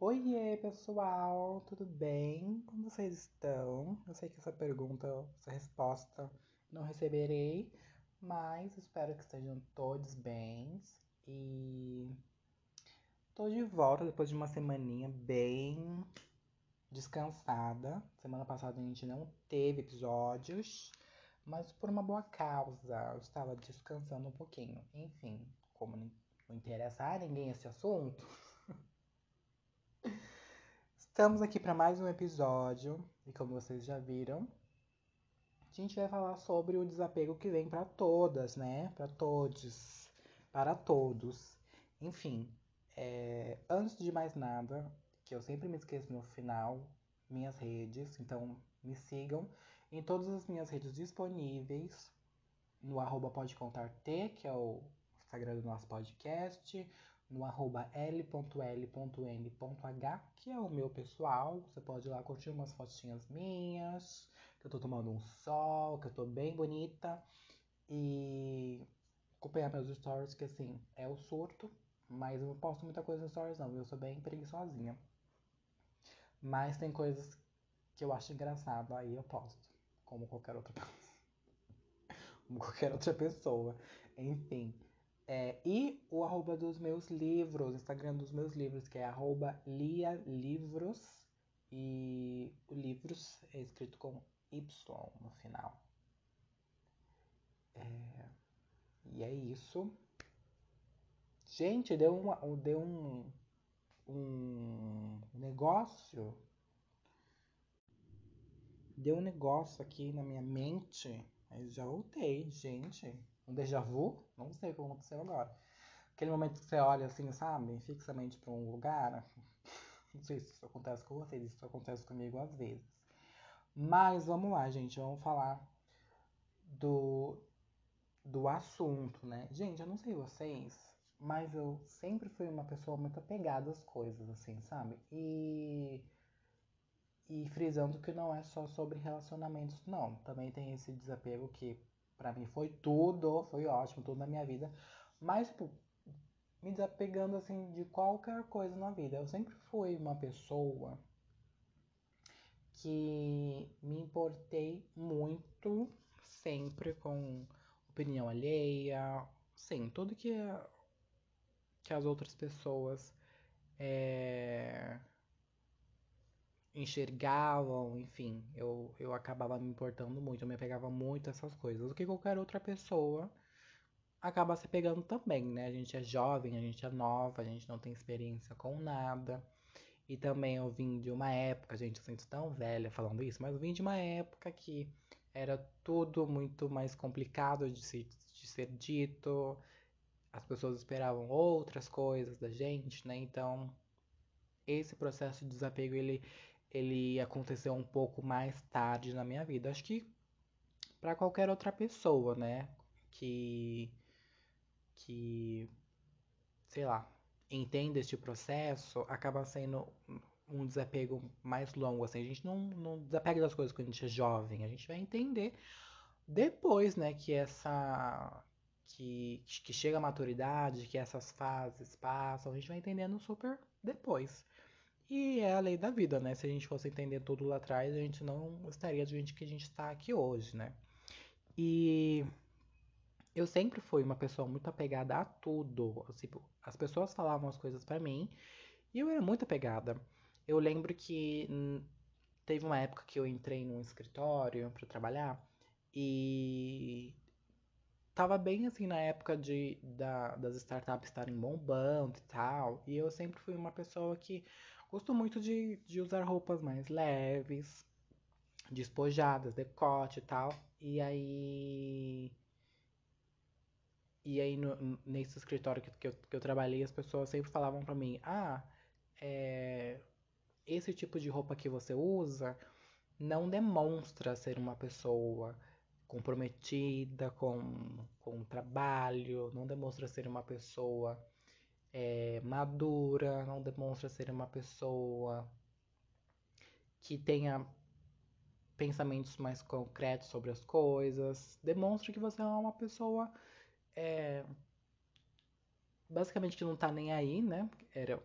Oiê, pessoal, tudo bem? Como vocês estão? Eu sei que essa pergunta, essa resposta não receberei, mas espero que estejam todos bem. E tô de volta depois de uma semaninha bem descansada. Semana passada a gente não teve episódios, mas por uma boa causa. Eu estava descansando um pouquinho. Enfim, como não interessa a ninguém esse assunto. Estamos aqui para mais um episódio e como vocês já viram, a gente vai falar sobre o desapego que vem para todas, né? Para todos, para todos. Enfim, é... antes de mais nada, que eu sempre me esqueço no final, minhas redes, então me sigam em todas as minhas redes disponíveis, no arroba pode contar T, que é o Instagram do nosso podcast, no arroba l.l.n.h, que é o meu pessoal. Você pode ir lá curtir umas fotinhas minhas, que eu tô tomando um sol, que eu tô bem bonita. E acompanhar meus stories, que assim, é o surto. Mas eu não posto muita coisa nos stories não, eu sou bem preguiçosinha. Mas tem coisas que eu acho engraçado, aí eu posto. Como qualquer outra Como qualquer outra pessoa. Enfim. É, e o arroba dos meus livros, Instagram dos meus livros, que é arroba lialivros. E o livros é escrito com Y no final. É, e é isso. Gente, deu, uma, deu um, um negócio. Deu um negócio aqui na minha mente. Mas já voltei, gente um déjà vu, não sei o que aconteceu agora. Aquele momento que você olha assim, sabe, fixamente para um lugar. Não sei se isso acontece com vocês, isso acontece comigo às vezes. Mas vamos lá, gente, vamos falar do, do assunto, né? Gente, eu não sei vocês, mas eu sempre fui uma pessoa muito apegada às coisas, assim, sabe? E. E frisando que não é só sobre relacionamentos, não. Também tem esse desapego que para mim foi tudo, foi ótimo, tudo na minha vida. Mas, tipo, me desapegando assim de qualquer coisa na vida. Eu sempre fui uma pessoa que me importei muito sempre com opinião alheia, sim, tudo que, que as outras pessoas é, enxergavam, enfim, eu, eu acabava me importando muito, eu me apegava muito a essas coisas, o que qualquer outra pessoa acaba se pegando também, né? A gente é jovem, a gente é nova, a gente não tem experiência com nada. E também eu vim de uma época, gente, eu sinto tão velha falando isso, mas eu vim de uma época que era tudo muito mais complicado de, se, de ser dito, as pessoas esperavam outras coisas da gente, né? Então, esse processo de desapego, ele, ele aconteceu um pouco mais tarde na minha vida. Acho que para qualquer outra pessoa, né, que que sei lá, entenda este processo, acaba sendo um desapego mais longo, assim, a gente não, não desapega das coisas quando a gente é jovem, a gente vai entender depois, né, que essa que, que chega a maturidade, que essas fases passam, a gente vai entendendo super depois. E é a lei da vida, né? Se a gente fosse entender tudo lá atrás, a gente não estaria do jeito que a gente está aqui hoje, né? E eu sempre fui uma pessoa muito apegada a tudo. Tipo, as pessoas falavam as coisas para mim e eu era muito apegada. Eu lembro que teve uma época que eu entrei num escritório para trabalhar e tava bem assim na época de, da, das startups estarem bombando e tal. E eu sempre fui uma pessoa que Gosto muito de, de usar roupas mais leves, despojadas, decote e tal. E aí. E aí, no, nesse escritório que, que, eu, que eu trabalhei, as pessoas sempre falavam pra mim: Ah, é, esse tipo de roupa que você usa não demonstra ser uma pessoa comprometida com, com o trabalho, não demonstra ser uma pessoa é, madura, não demonstra ser uma pessoa que tenha pensamentos mais concretos sobre as coisas, demonstra que você é uma pessoa é, basicamente que não tá nem aí, né? Era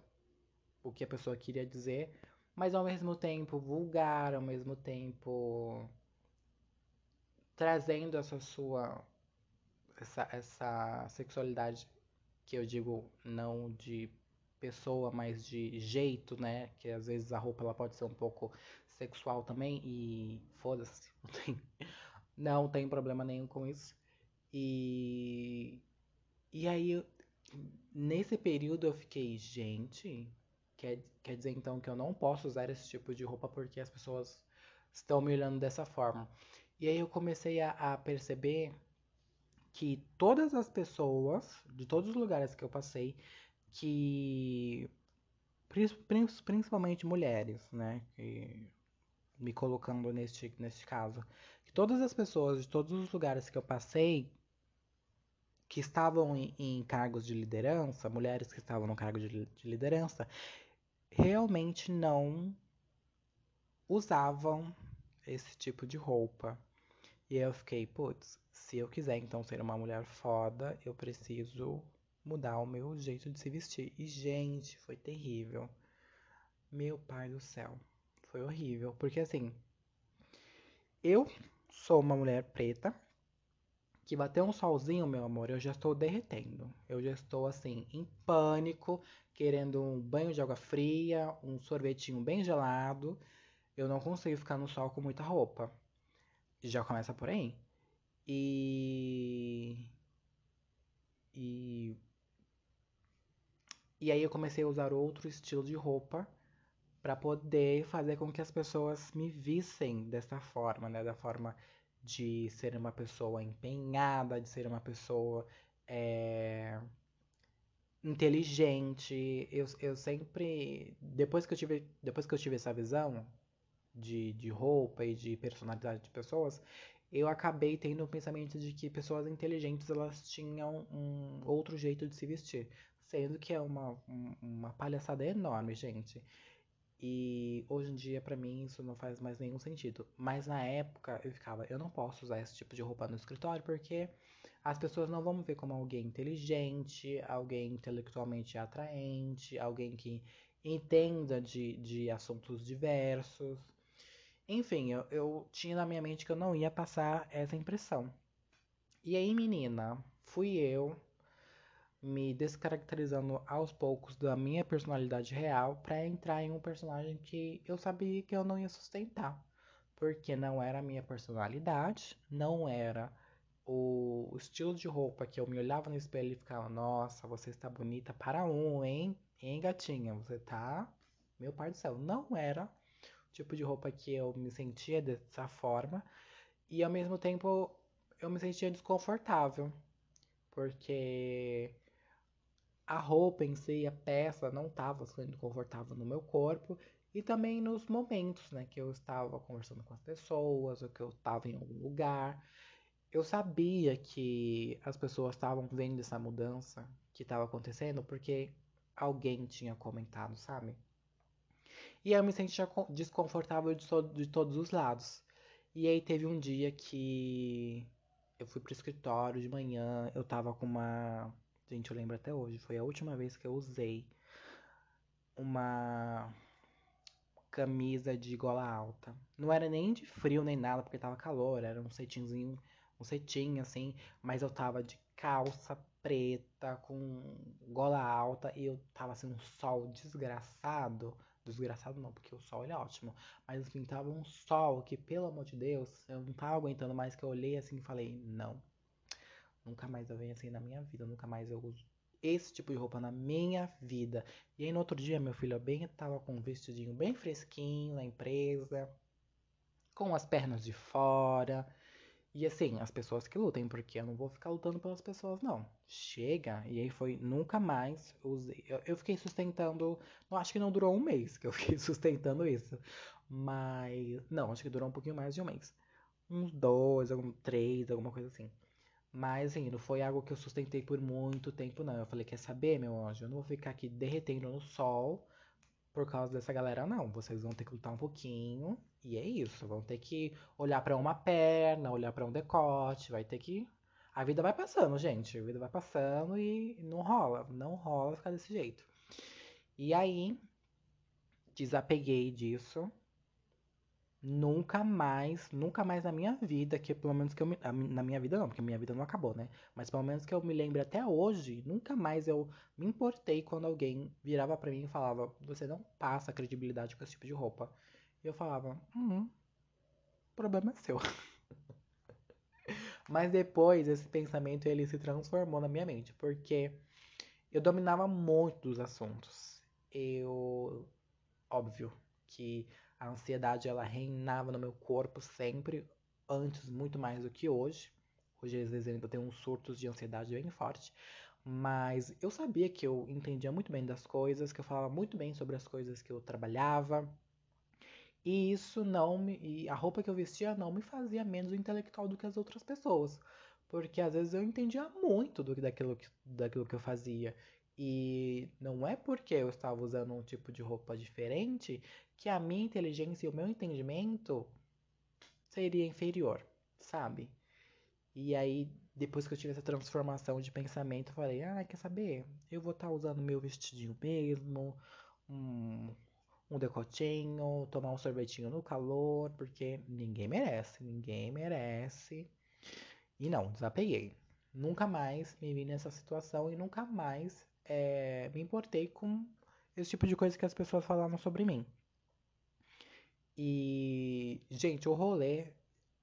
o que a pessoa queria dizer, mas ao mesmo tempo vulgar, ao mesmo tempo trazendo essa sua essa, essa sexualidade que eu digo não de pessoa, mas de jeito, né? Que às vezes a roupa ela pode ser um pouco sexual também e foda-se, não tem, não tem problema nenhum com isso. E e aí nesse período eu fiquei, gente, quer, quer dizer então que eu não posso usar esse tipo de roupa porque as pessoas estão me olhando dessa forma. E aí eu comecei a, a perceber que todas as pessoas, de todos os lugares que eu passei, que principalmente mulheres, né, que, me colocando neste, neste caso, que todas as pessoas de todos os lugares que eu passei, que estavam em, em cargos de liderança, mulheres que estavam no cargo de, de liderança, realmente não usavam esse tipo de roupa. E eu fiquei, putz, se eu quiser então ser uma mulher foda, eu preciso mudar o meu jeito de se vestir. E, gente, foi terrível. Meu pai do céu. Foi horrível. Porque, assim, eu sou uma mulher preta. Que bateu um solzinho, meu amor, eu já estou derretendo. Eu já estou, assim, em pânico, querendo um banho de água fria, um sorvetinho bem gelado. Eu não consigo ficar no sol com muita roupa. Já começa por aí. E. E. E aí eu comecei a usar outro estilo de roupa para poder fazer com que as pessoas me vissem dessa forma, né? Da forma de ser uma pessoa empenhada, de ser uma pessoa é, inteligente. Eu, eu sempre, depois que eu tive, depois que eu tive essa visão de, de roupa e de personalidade de pessoas, eu acabei tendo o pensamento de que pessoas inteligentes elas tinham um outro jeito de se vestir, sendo que é uma, uma palhaçada enorme, gente. E hoje em dia, para mim, isso não faz mais nenhum sentido. Mas na época eu ficava, eu não posso usar esse tipo de roupa no escritório porque as pessoas não vão me ver como alguém inteligente, alguém intelectualmente atraente, alguém que entenda de, de assuntos diversos. Enfim, eu, eu tinha na minha mente que eu não ia passar essa impressão. E aí, menina, fui eu me descaracterizando aos poucos da minha personalidade real para entrar em um personagem que eu sabia que eu não ia sustentar. Porque não era a minha personalidade, não era o estilo de roupa que eu me olhava no espelho e ficava, nossa, você está bonita para um, hein? Hein, gatinha? Você tá. Meu pai do céu. Não era tipo de roupa que eu me sentia dessa forma. E ao mesmo tempo eu me sentia desconfortável. Porque a roupa em si, a peça, não estava sendo confortável no meu corpo. E também nos momentos, né, que eu estava conversando com as pessoas, ou que eu estava em algum lugar. Eu sabia que as pessoas estavam vendo essa mudança que estava acontecendo porque alguém tinha comentado, sabe? E eu me sentia desconfortável de, de todos os lados. E aí teve um dia que eu fui pro escritório de manhã, eu tava com uma. Gente, eu lembro até hoje, foi a última vez que eu usei uma camisa de gola alta. Não era nem de frio nem nada, porque tava calor, era um cetinzinho, um cetim assim, mas eu tava de calça preta com gola alta e eu tava assim um sol desgraçado. Desgraçado não, porque o sol ele é ótimo. Mas assim, tava um sol que, pelo amor de Deus, eu não tava aguentando mais, que eu olhei assim e falei, não. Nunca mais eu venho assim na minha vida, nunca mais eu uso esse tipo de roupa na minha vida. E aí no outro dia, meu filho bem tava com um vestidinho bem fresquinho na empresa, com as pernas de fora. E assim, as pessoas que lutem, porque eu não vou ficar lutando pelas pessoas, não. Chega. E aí foi, nunca mais usei. Eu, eu fiquei sustentando. Não, acho que não durou um mês que eu fiquei sustentando isso. Mas. Não, acho que durou um pouquinho mais de um mês. Uns dois, algum, três, alguma coisa assim. Mas, assim, não foi algo que eu sustentei por muito tempo, não. Eu falei, quer saber, meu anjo? Eu não vou ficar aqui derretendo no sol por causa dessa galera, não. Vocês vão ter que lutar um pouquinho. E é isso. Vão ter que olhar para uma perna, olhar para um decote. Vai ter que. A vida vai passando, gente. A vida vai passando e não rola. Não rola ficar desse jeito. E aí, desapeguei disso. Nunca mais, nunca mais na minha vida, que pelo menos que eu me, na minha vida não, porque minha vida não acabou, né? Mas pelo menos que eu me lembre até hoje, nunca mais eu me importei quando alguém virava para mim e falava: "Você não passa credibilidade com esse tipo de roupa". E eu falava: "Hum, o problema é seu". Mas depois esse pensamento ele se transformou na minha mente, porque eu dominava muito os assuntos. Eu, óbvio, que a ansiedade ela reinava no meu corpo sempre, antes muito mais do que hoje. Hoje, às vezes, ainda tenho uns surtos de ansiedade bem forte. Mas eu sabia que eu entendia muito bem das coisas, que eu falava muito bem sobre as coisas que eu trabalhava. E isso não me. E a roupa que eu vestia não me fazia menos intelectual do que as outras pessoas. Porque às vezes eu entendia muito do, daquilo, que, daquilo que eu fazia. E não é porque eu estava usando um tipo de roupa diferente que a minha inteligência e o meu entendimento seria inferior, sabe? E aí, depois que eu tive essa transformação de pensamento, eu falei: ah, quer saber? Eu vou estar tá usando meu vestidinho mesmo, um, um decotinho, tomar um sorvetinho no calor, porque ninguém merece, ninguém merece. E não, desapeguei. Nunca mais me vi nessa situação e nunca mais é, me importei com esse tipo de coisa que as pessoas falavam sobre mim. E, gente, o rolê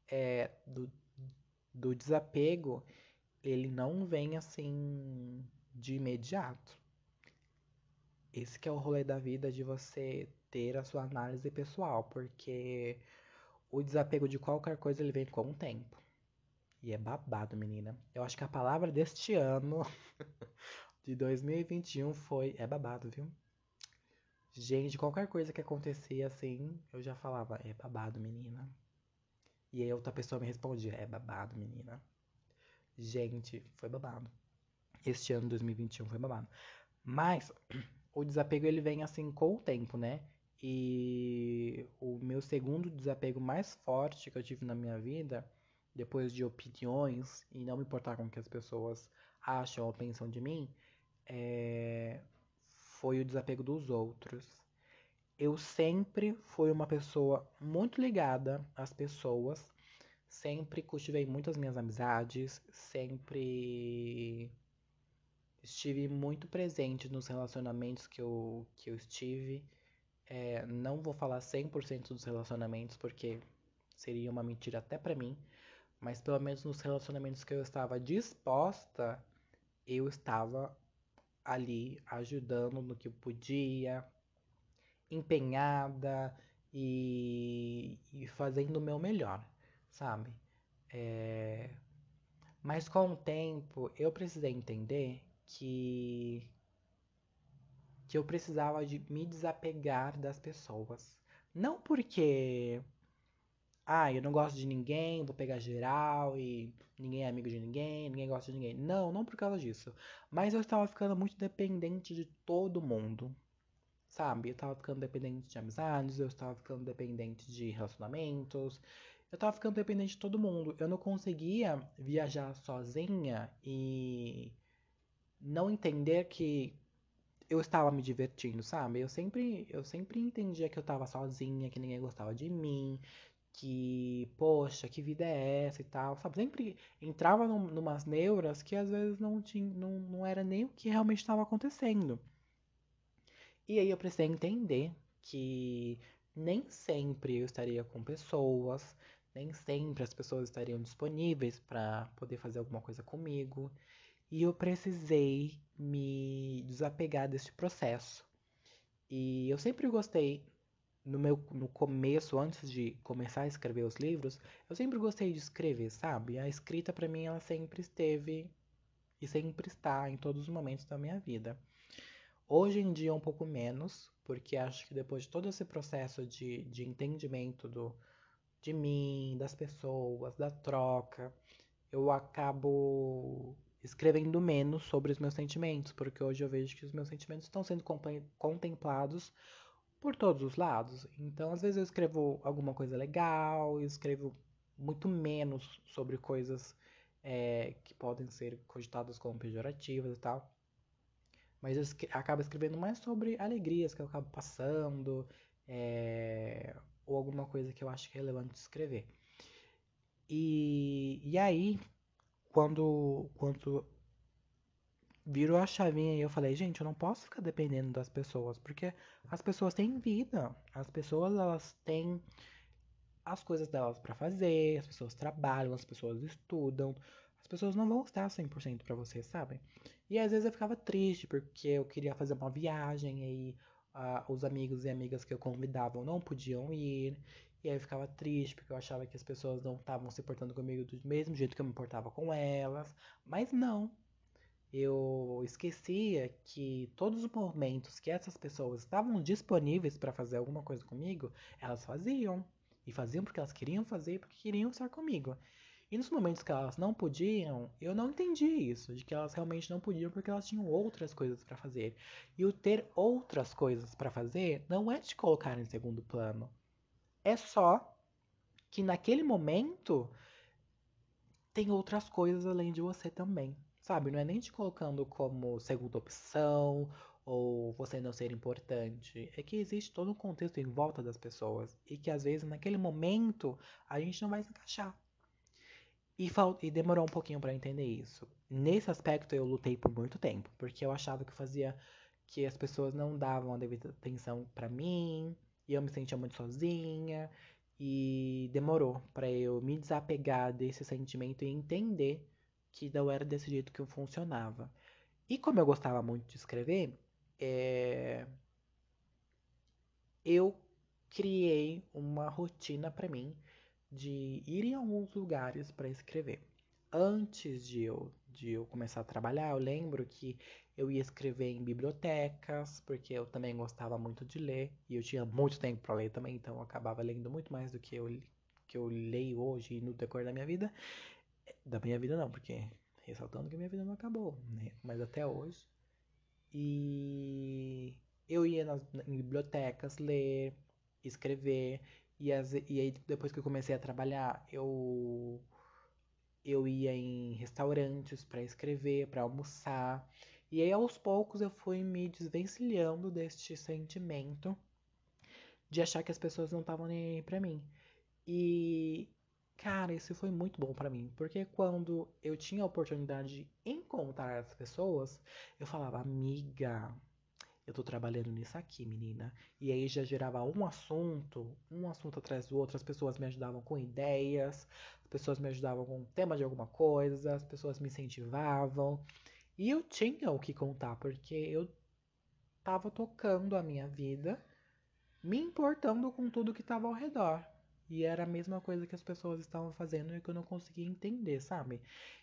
é, do, do desapego, ele não vem assim de imediato. Esse que é o rolê da vida de você ter a sua análise pessoal, porque o desapego de qualquer coisa ele vem com o tempo. E é babado, menina. Eu acho que a palavra deste ano de 2021 foi. É babado, viu? Gente, qualquer coisa que acontecia assim, eu já falava, é babado, menina. E aí outra pessoa me respondia, é babado, menina. Gente, foi babado. Este ano 2021 foi babado. Mas o desapego ele vem assim com o tempo, né? E o meu segundo desapego mais forte que eu tive na minha vida, depois de opiniões e não me importar com o que as pessoas acham ou pensam de mim, é... foi o desapego dos outros. Eu sempre fui uma pessoa muito ligada às pessoas, sempre cultivei muitas minhas amizades, sempre estive muito presente nos relacionamentos que eu, que eu estive. É, não vou falar 100% dos relacionamentos, porque seria uma mentira até para mim, mas pelo menos nos relacionamentos que eu estava disposta, eu estava ali ajudando no que podia, empenhada e, e fazendo o meu melhor, sabe? É... Mas com o tempo eu precisei entender que que eu precisava de me desapegar das pessoas. Não porque ah, eu não gosto de ninguém, vou pegar geral e ninguém é amigo de ninguém, ninguém gosta de ninguém. Não, não por causa disso. Mas eu estava ficando muito dependente de todo mundo. Sabe? Eu estava ficando dependente de amizades, eu estava ficando dependente de relacionamentos, eu estava ficando dependente de todo mundo. Eu não conseguia viajar sozinha e não entender que eu estava me divertindo, sabe? Eu sempre, eu sempre entendia que eu estava sozinha, que ninguém gostava de mim, que, poxa, que vida é essa e tal, sabe? Sempre entrava num, numas neuras que às vezes não, tinha, não, não era nem o que realmente estava acontecendo. E aí eu precisei entender que nem sempre eu estaria com pessoas, nem sempre as pessoas estariam disponíveis para poder fazer alguma coisa comigo. E eu precisei me desapegar desse processo. E eu sempre gostei, no meu no começo, antes de começar a escrever os livros, eu sempre gostei de escrever, sabe? A escrita para mim ela sempre esteve e sempre está em todos os momentos da minha vida. Hoje em dia um pouco menos, porque acho que depois de todo esse processo de, de entendimento do, de mim, das pessoas, da troca, eu acabo escrevendo menos sobre os meus sentimentos, porque hoje eu vejo que os meus sentimentos estão sendo contemplados por todos os lados. Então, às vezes eu escrevo alguma coisa legal, eu escrevo muito menos sobre coisas é, que podem ser cogitadas como pejorativas e tal. Mas eu escre acabo escrevendo mais sobre alegrias que eu acabo passando, é, ou alguma coisa que eu acho é relevante escrever. E, e aí, quando, quando virou a chavinha e eu falei, gente, eu não posso ficar dependendo das pessoas, porque as pessoas têm vida, as pessoas elas têm as coisas delas para fazer, as pessoas trabalham, as pessoas estudam, as pessoas não vão estar 100% para você, sabe? E às vezes eu ficava triste porque eu queria fazer uma viagem e uh, os amigos e amigas que eu convidava não podiam ir. E aí eu ficava triste porque eu achava que as pessoas não estavam se portando comigo do mesmo jeito que eu me portava com elas. Mas não. Eu esquecia que todos os momentos que essas pessoas estavam disponíveis para fazer alguma coisa comigo, elas faziam. E faziam porque elas queriam fazer porque queriam estar comigo. E nos momentos que elas não podiam, eu não entendi isso, de que elas realmente não podiam porque elas tinham outras coisas para fazer. E o ter outras coisas para fazer não é te colocar em segundo plano. É só que naquele momento tem outras coisas além de você também. Sabe? Não é nem te colocando como segunda opção ou você não ser importante. É que existe todo um contexto em volta das pessoas e que às vezes naquele momento a gente não vai se encaixar. E, e demorou um pouquinho para entender isso. Nesse aspecto eu lutei por muito tempo, porque eu achava que fazia que as pessoas não davam a devida atenção para mim, e eu me sentia muito sozinha, e demorou para eu me desapegar desse sentimento e entender que não era desse jeito que eu funcionava. E como eu gostava muito de escrever, é... eu criei uma rotina para mim de ir em alguns lugares para escrever. Antes de eu, de eu começar a trabalhar, eu lembro que eu ia escrever em bibliotecas, porque eu também gostava muito de ler, e eu tinha muito tempo para ler também, então eu acabava lendo muito mais do que eu, que eu leio hoje no decorrer da minha vida. Da minha vida não, porque ressaltando que minha vida não acabou, né? Mas até hoje. E eu ia nas, em bibliotecas ler, escrever, e, as, e aí, depois que eu comecei a trabalhar, eu, eu ia em restaurantes para escrever, para almoçar. E aí, aos poucos, eu fui me desvencilhando deste sentimento de achar que as pessoas não estavam nem aí pra mim. E, cara, isso foi muito bom para mim, porque quando eu tinha a oportunidade de encontrar as pessoas, eu falava, amiga, eu tô trabalhando nisso aqui, menina. E aí já gerava um assunto, um assunto atrás do outro. As pessoas me ajudavam com ideias, as pessoas me ajudavam com o tema de alguma coisa, as pessoas me incentivavam. E eu tinha o que contar, porque eu tava tocando a minha vida, me importando com tudo que tava ao redor. E era a mesma coisa que as pessoas estavam fazendo e que eu não conseguia entender, sabe?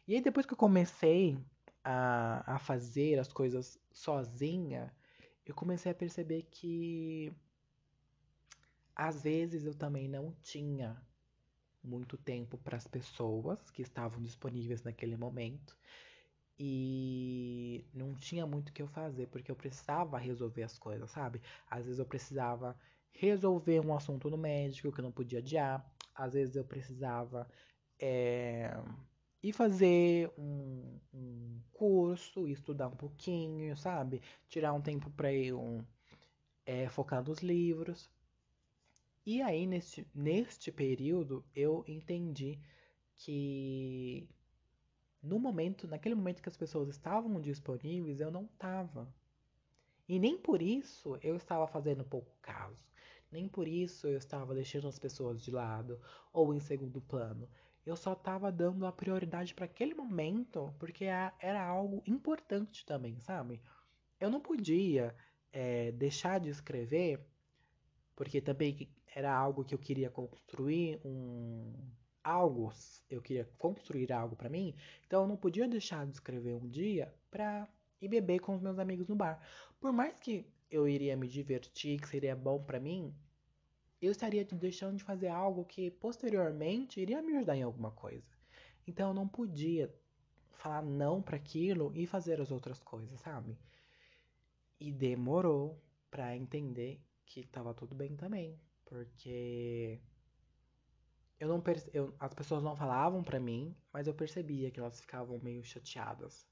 E aí depois que eu comecei a, a fazer as coisas sozinha, eu comecei a perceber que às vezes eu também não tinha muito tempo para as pessoas que estavam disponíveis naquele momento e não tinha muito o que eu fazer porque eu precisava resolver as coisas, sabe? Às vezes eu precisava resolver um assunto no médico que eu não podia adiar, às vezes eu precisava é, ir fazer um, um curso, estudar um pouquinho, sabe? Tirar um tempo para eu é, focar nos livros. E aí, neste, neste período, eu entendi que no momento, naquele momento que as pessoas estavam disponíveis, eu não estava. E nem por isso eu estava fazendo pouco caso. Nem por isso eu estava deixando as pessoas de lado ou em segundo plano eu só tava dando a prioridade para aquele momento porque era algo importante também, sabe? Eu não podia é, deixar de escrever porque também era algo que eu queria construir um algo, eu queria construir algo para mim, então eu não podia deixar de escrever um dia para ir beber com os meus amigos no bar. Por mais que eu iria me divertir, que seria bom para mim, eu estaria deixando de fazer algo que posteriormente iria me ajudar em alguma coisa. Então eu não podia falar não para aquilo e fazer as outras coisas, sabe? E demorou para entender que tava tudo bem também, porque eu não perce... eu... as pessoas não falavam para mim, mas eu percebia que elas ficavam meio chateadas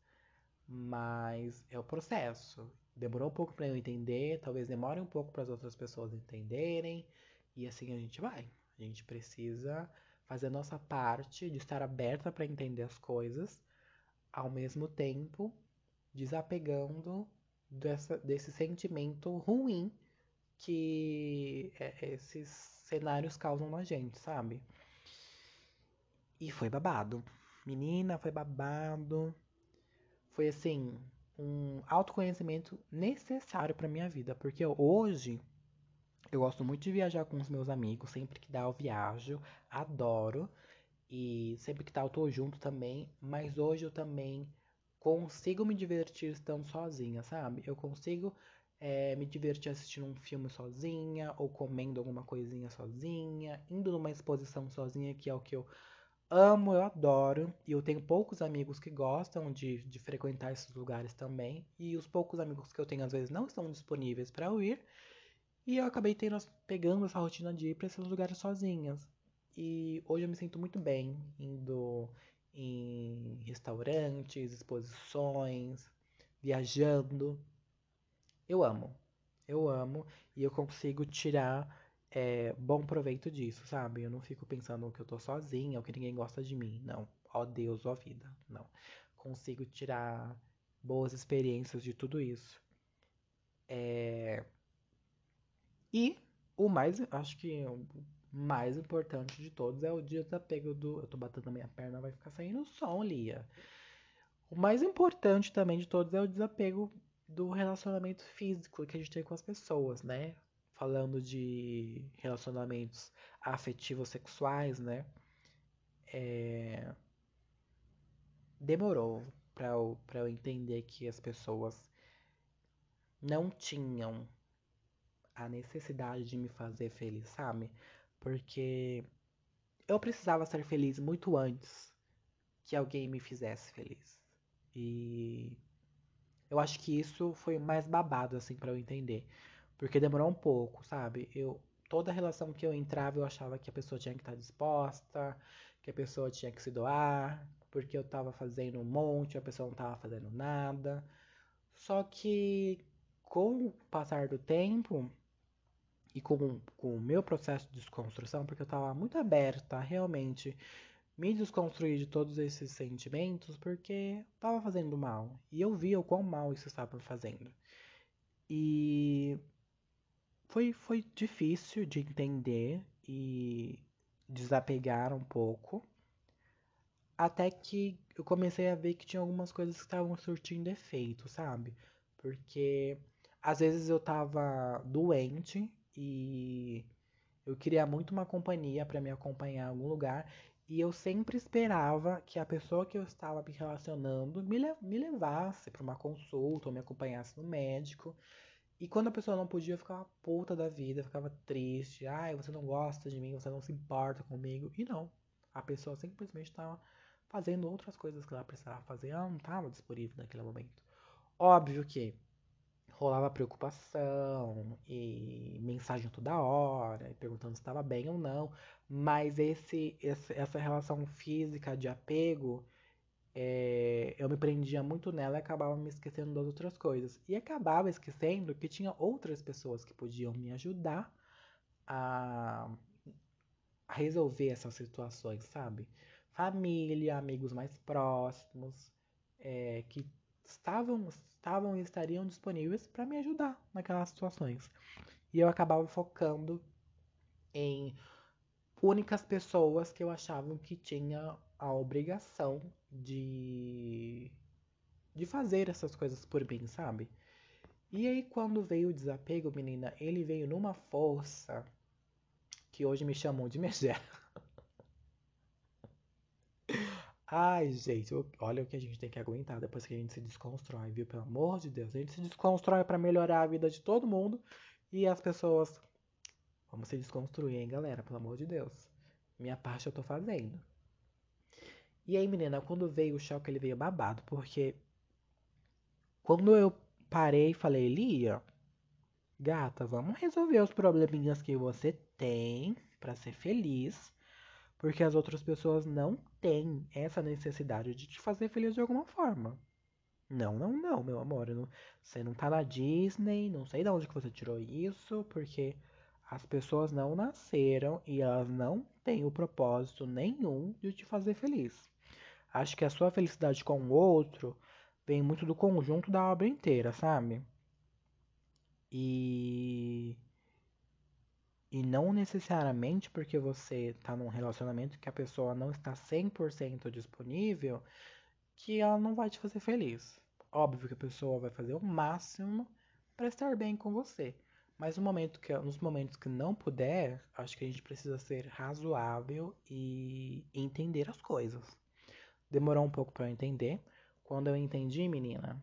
Mas é o processo. Demorou um pouco para eu entender, talvez demore um pouco para as outras pessoas entenderem, e assim a gente vai. A gente precisa fazer a nossa parte de estar aberta para entender as coisas, ao mesmo tempo desapegando dessa, desse sentimento ruim que é, esses cenários causam na gente, sabe? E foi babado. Menina, foi babado. Foi assim, um autoconhecimento necessário para minha vida, porque hoje eu gosto muito de viajar com os meus amigos, sempre que dá eu viajo, adoro. E sempre que dá eu tô junto também, mas hoje eu também consigo me divertir estando sozinha, sabe? Eu consigo é, me divertir assistindo um filme sozinha, ou comendo alguma coisinha sozinha, indo numa exposição sozinha, que é o que eu amo, eu adoro. E eu tenho poucos amigos que gostam de, de frequentar esses lugares também. E os poucos amigos que eu tenho, às vezes, não estão disponíveis para eu ir. E eu acabei tendo, pegando essa rotina de ir para esses lugares sozinhas. E hoje eu me sinto muito bem indo em restaurantes, exposições, viajando. Eu amo. Eu amo e eu consigo tirar é, bom proveito disso, sabe? Eu não fico pensando que eu tô sozinha ou que ninguém gosta de mim. Não. Ó Deus, ó vida. Não. Consigo tirar boas experiências de tudo isso. É... E o mais, acho que o mais importante de todos é o desapego do. Eu tô batendo a minha perna, vai ficar saindo som, Lia. O mais importante também de todos é o desapego do relacionamento físico que a gente tem com as pessoas, né? Falando de relacionamentos afetivos sexuais, né? É... Demorou para eu, pra eu entender que as pessoas não tinham a necessidade de me fazer feliz, sabe? Porque eu precisava ser feliz muito antes que alguém me fizesse feliz. E eu acho que isso foi mais babado, assim, para eu entender. Porque demorou um pouco, sabe? Eu, toda relação que eu entrava, eu achava que a pessoa tinha que estar disposta, que a pessoa tinha que se doar, porque eu tava fazendo um monte, a pessoa não tava fazendo nada. Só que com o passar do tempo e com, com o meu processo de desconstrução, porque eu tava muito aberta realmente me desconstruir de todos esses sentimentos porque estava fazendo mal. E eu via o quão mal isso estava fazendo. E foi, foi difícil de entender e desapegar um pouco. Até que eu comecei a ver que tinha algumas coisas que estavam surtindo efeito, sabe? Porque às vezes eu tava doente e eu queria muito uma companhia para me acompanhar em algum lugar e eu sempre esperava que a pessoa que eu estava me relacionando me, le me levasse para uma consulta ou me acompanhasse no médico. E quando a pessoa não podia, eu ficava puta da vida, ficava triste. Ai, você não gosta de mim, você não se importa comigo. E não. A pessoa simplesmente estava fazendo outras coisas que ela precisava fazer. Ela não estava disponível naquele momento. Óbvio que rolava preocupação e mensagem toda hora, perguntando se estava bem ou não. Mas esse, esse, essa relação física de apego, é, eu me prendia muito nela e acabava me esquecendo das outras coisas. E acabava esquecendo que tinha outras pessoas que podiam me ajudar a, a resolver essas situações, sabe? Família, amigos mais próximos, é, que estavam, estavam e estariam disponíveis para me ajudar naquelas situações. E eu acabava focando em únicas pessoas que eu achava que tinha a obrigação de de fazer essas coisas por mim, sabe? E aí quando veio o desapego, menina, ele veio numa força que hoje me chamam de megera. Ai, gente, olha o que a gente tem que aguentar depois que a gente se desconstrói, viu? Pelo amor de Deus. A gente se desconstrói para melhorar a vida de todo mundo e as pessoas. Vamos se desconstruir, hein, galera? Pelo amor de Deus. Minha parte eu tô fazendo. E aí, menina, quando veio o choque, ele veio babado, porque quando eu parei e falei, Lia, gata, vamos resolver os probleminhas que você tem para ser feliz. Porque as outras pessoas não têm essa necessidade de te fazer feliz de alguma forma. Não, não, não, meu amor. Não, você não tá na Disney, não sei de onde que você tirou isso, porque as pessoas não nasceram e elas não têm o propósito nenhum de te fazer feliz. Acho que a sua felicidade com o outro vem muito do conjunto da obra inteira, sabe? E e não necessariamente porque você está num relacionamento que a pessoa não está 100% disponível, que ela não vai te fazer feliz. Óbvio que a pessoa vai fazer o máximo para estar bem com você. Mas no momento que, nos momentos que não puder, acho que a gente precisa ser razoável e entender as coisas. Demorou um pouco para eu entender. Quando eu entendi, menina,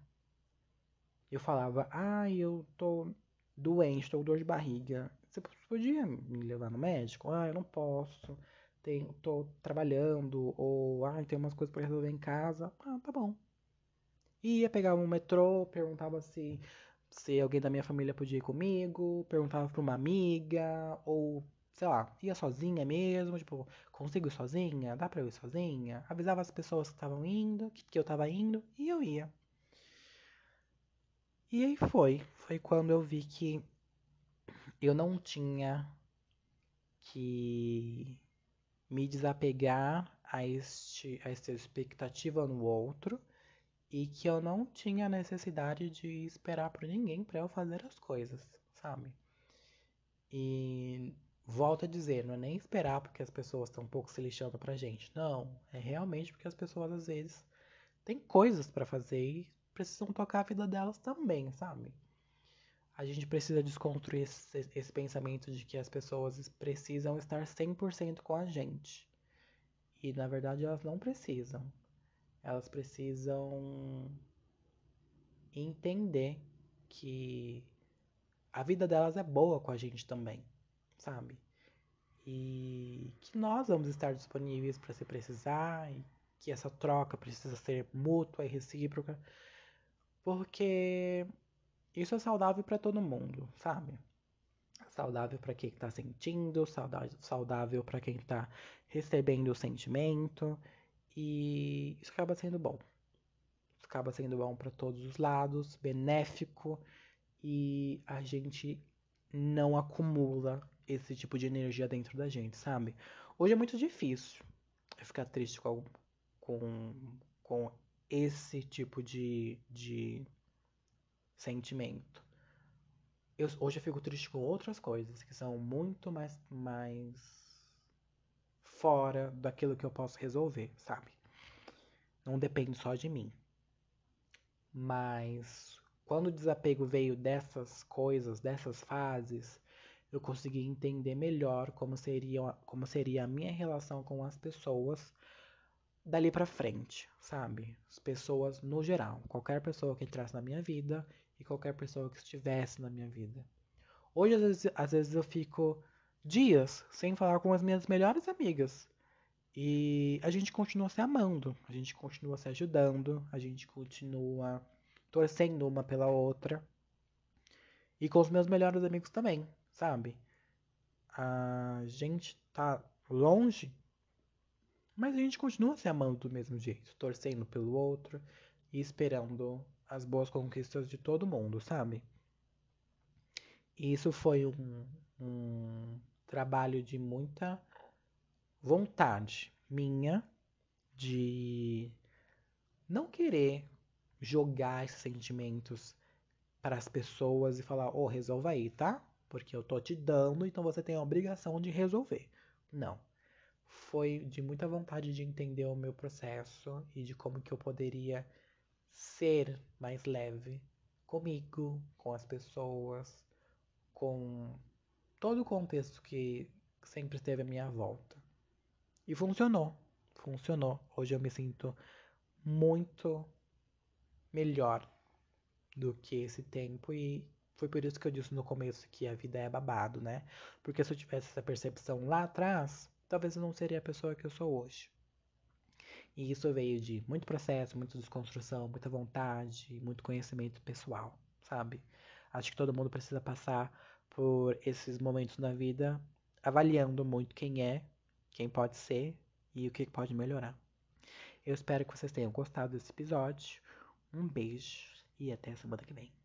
eu falava: "Ah, eu tô doente, tô com dor de barriga. Você podia me levar no médico? Ah, eu não posso. Tenho, tô trabalhando. Ou, ah, tem umas coisas para resolver em casa. Ah, tá bom. Ia pegar um metrô, perguntava se, se alguém da minha família podia ir comigo, perguntava pra uma amiga, ou, sei lá, ia sozinha mesmo, tipo, consigo ir sozinha? Dá pra eu ir sozinha? Avisava as pessoas que estavam indo, que, que eu tava indo, e eu ia. E aí foi. Foi quando eu vi que eu não tinha que me desapegar a, este, a esta expectativa no outro e que eu não tinha necessidade de esperar por ninguém para eu fazer as coisas, sabe? E volto a dizer, não é nem esperar porque as pessoas estão um pouco se lixando pra gente. Não, é realmente porque as pessoas às vezes têm coisas para fazer e precisam tocar a vida delas também, sabe? A gente precisa desconstruir esse, esse, pensamento de que as pessoas precisam estar 100% com a gente. E na verdade elas não precisam. Elas precisam entender que a vida delas é boa com a gente também, sabe? E que nós vamos estar disponíveis para se precisar e que essa troca precisa ser mútua e recíproca. Porque isso é saudável para todo mundo, sabe? Saudável para quem está sentindo, saudável, para quem está recebendo o sentimento. E isso acaba sendo bom. Isso acaba sendo bom para todos os lados, benéfico e a gente não acumula esse tipo de energia dentro da gente, sabe? Hoje é muito difícil ficar triste com, com, com esse tipo de, de sentimento. Eu, hoje eu fico triste com outras coisas que são muito mais, mais fora daquilo que eu posso resolver, sabe? Não depende só de mim. Mas quando o desapego veio dessas coisas, dessas fases, eu consegui entender melhor como seria, como seria a minha relação com as pessoas dali para frente, sabe? As pessoas no geral, qualquer pessoa que entrasse na minha vida, e qualquer pessoa que estivesse na minha vida. Hoje, às vezes, às vezes eu fico dias sem falar com as minhas melhores amigas. E a gente continua se amando, a gente continua se ajudando, a gente continua torcendo uma pela outra. E com os meus melhores amigos também, sabe? A gente tá longe, mas a gente continua se amando do mesmo jeito, torcendo pelo outro e esperando as boas conquistas de todo mundo, sabe? E isso foi um, um trabalho de muita vontade minha de não querer jogar esses sentimentos para as pessoas e falar, ô, oh, resolva aí, tá? Porque eu tô te dando, então você tem a obrigação de resolver. Não. Foi de muita vontade de entender o meu processo e de como que eu poderia ser mais leve comigo, com as pessoas, com todo o contexto que sempre esteve à minha volta. E funcionou, funcionou. Hoje eu me sinto muito melhor do que esse tempo e foi por isso que eu disse no começo que a vida é babado, né? Porque se eu tivesse essa percepção lá atrás, talvez eu não seria a pessoa que eu sou hoje. E isso veio de muito processo, muita desconstrução, muita vontade, muito conhecimento pessoal, sabe? Acho que todo mundo precisa passar por esses momentos na vida avaliando muito quem é, quem pode ser e o que pode melhorar. Eu espero que vocês tenham gostado desse episódio. Um beijo e até semana que vem.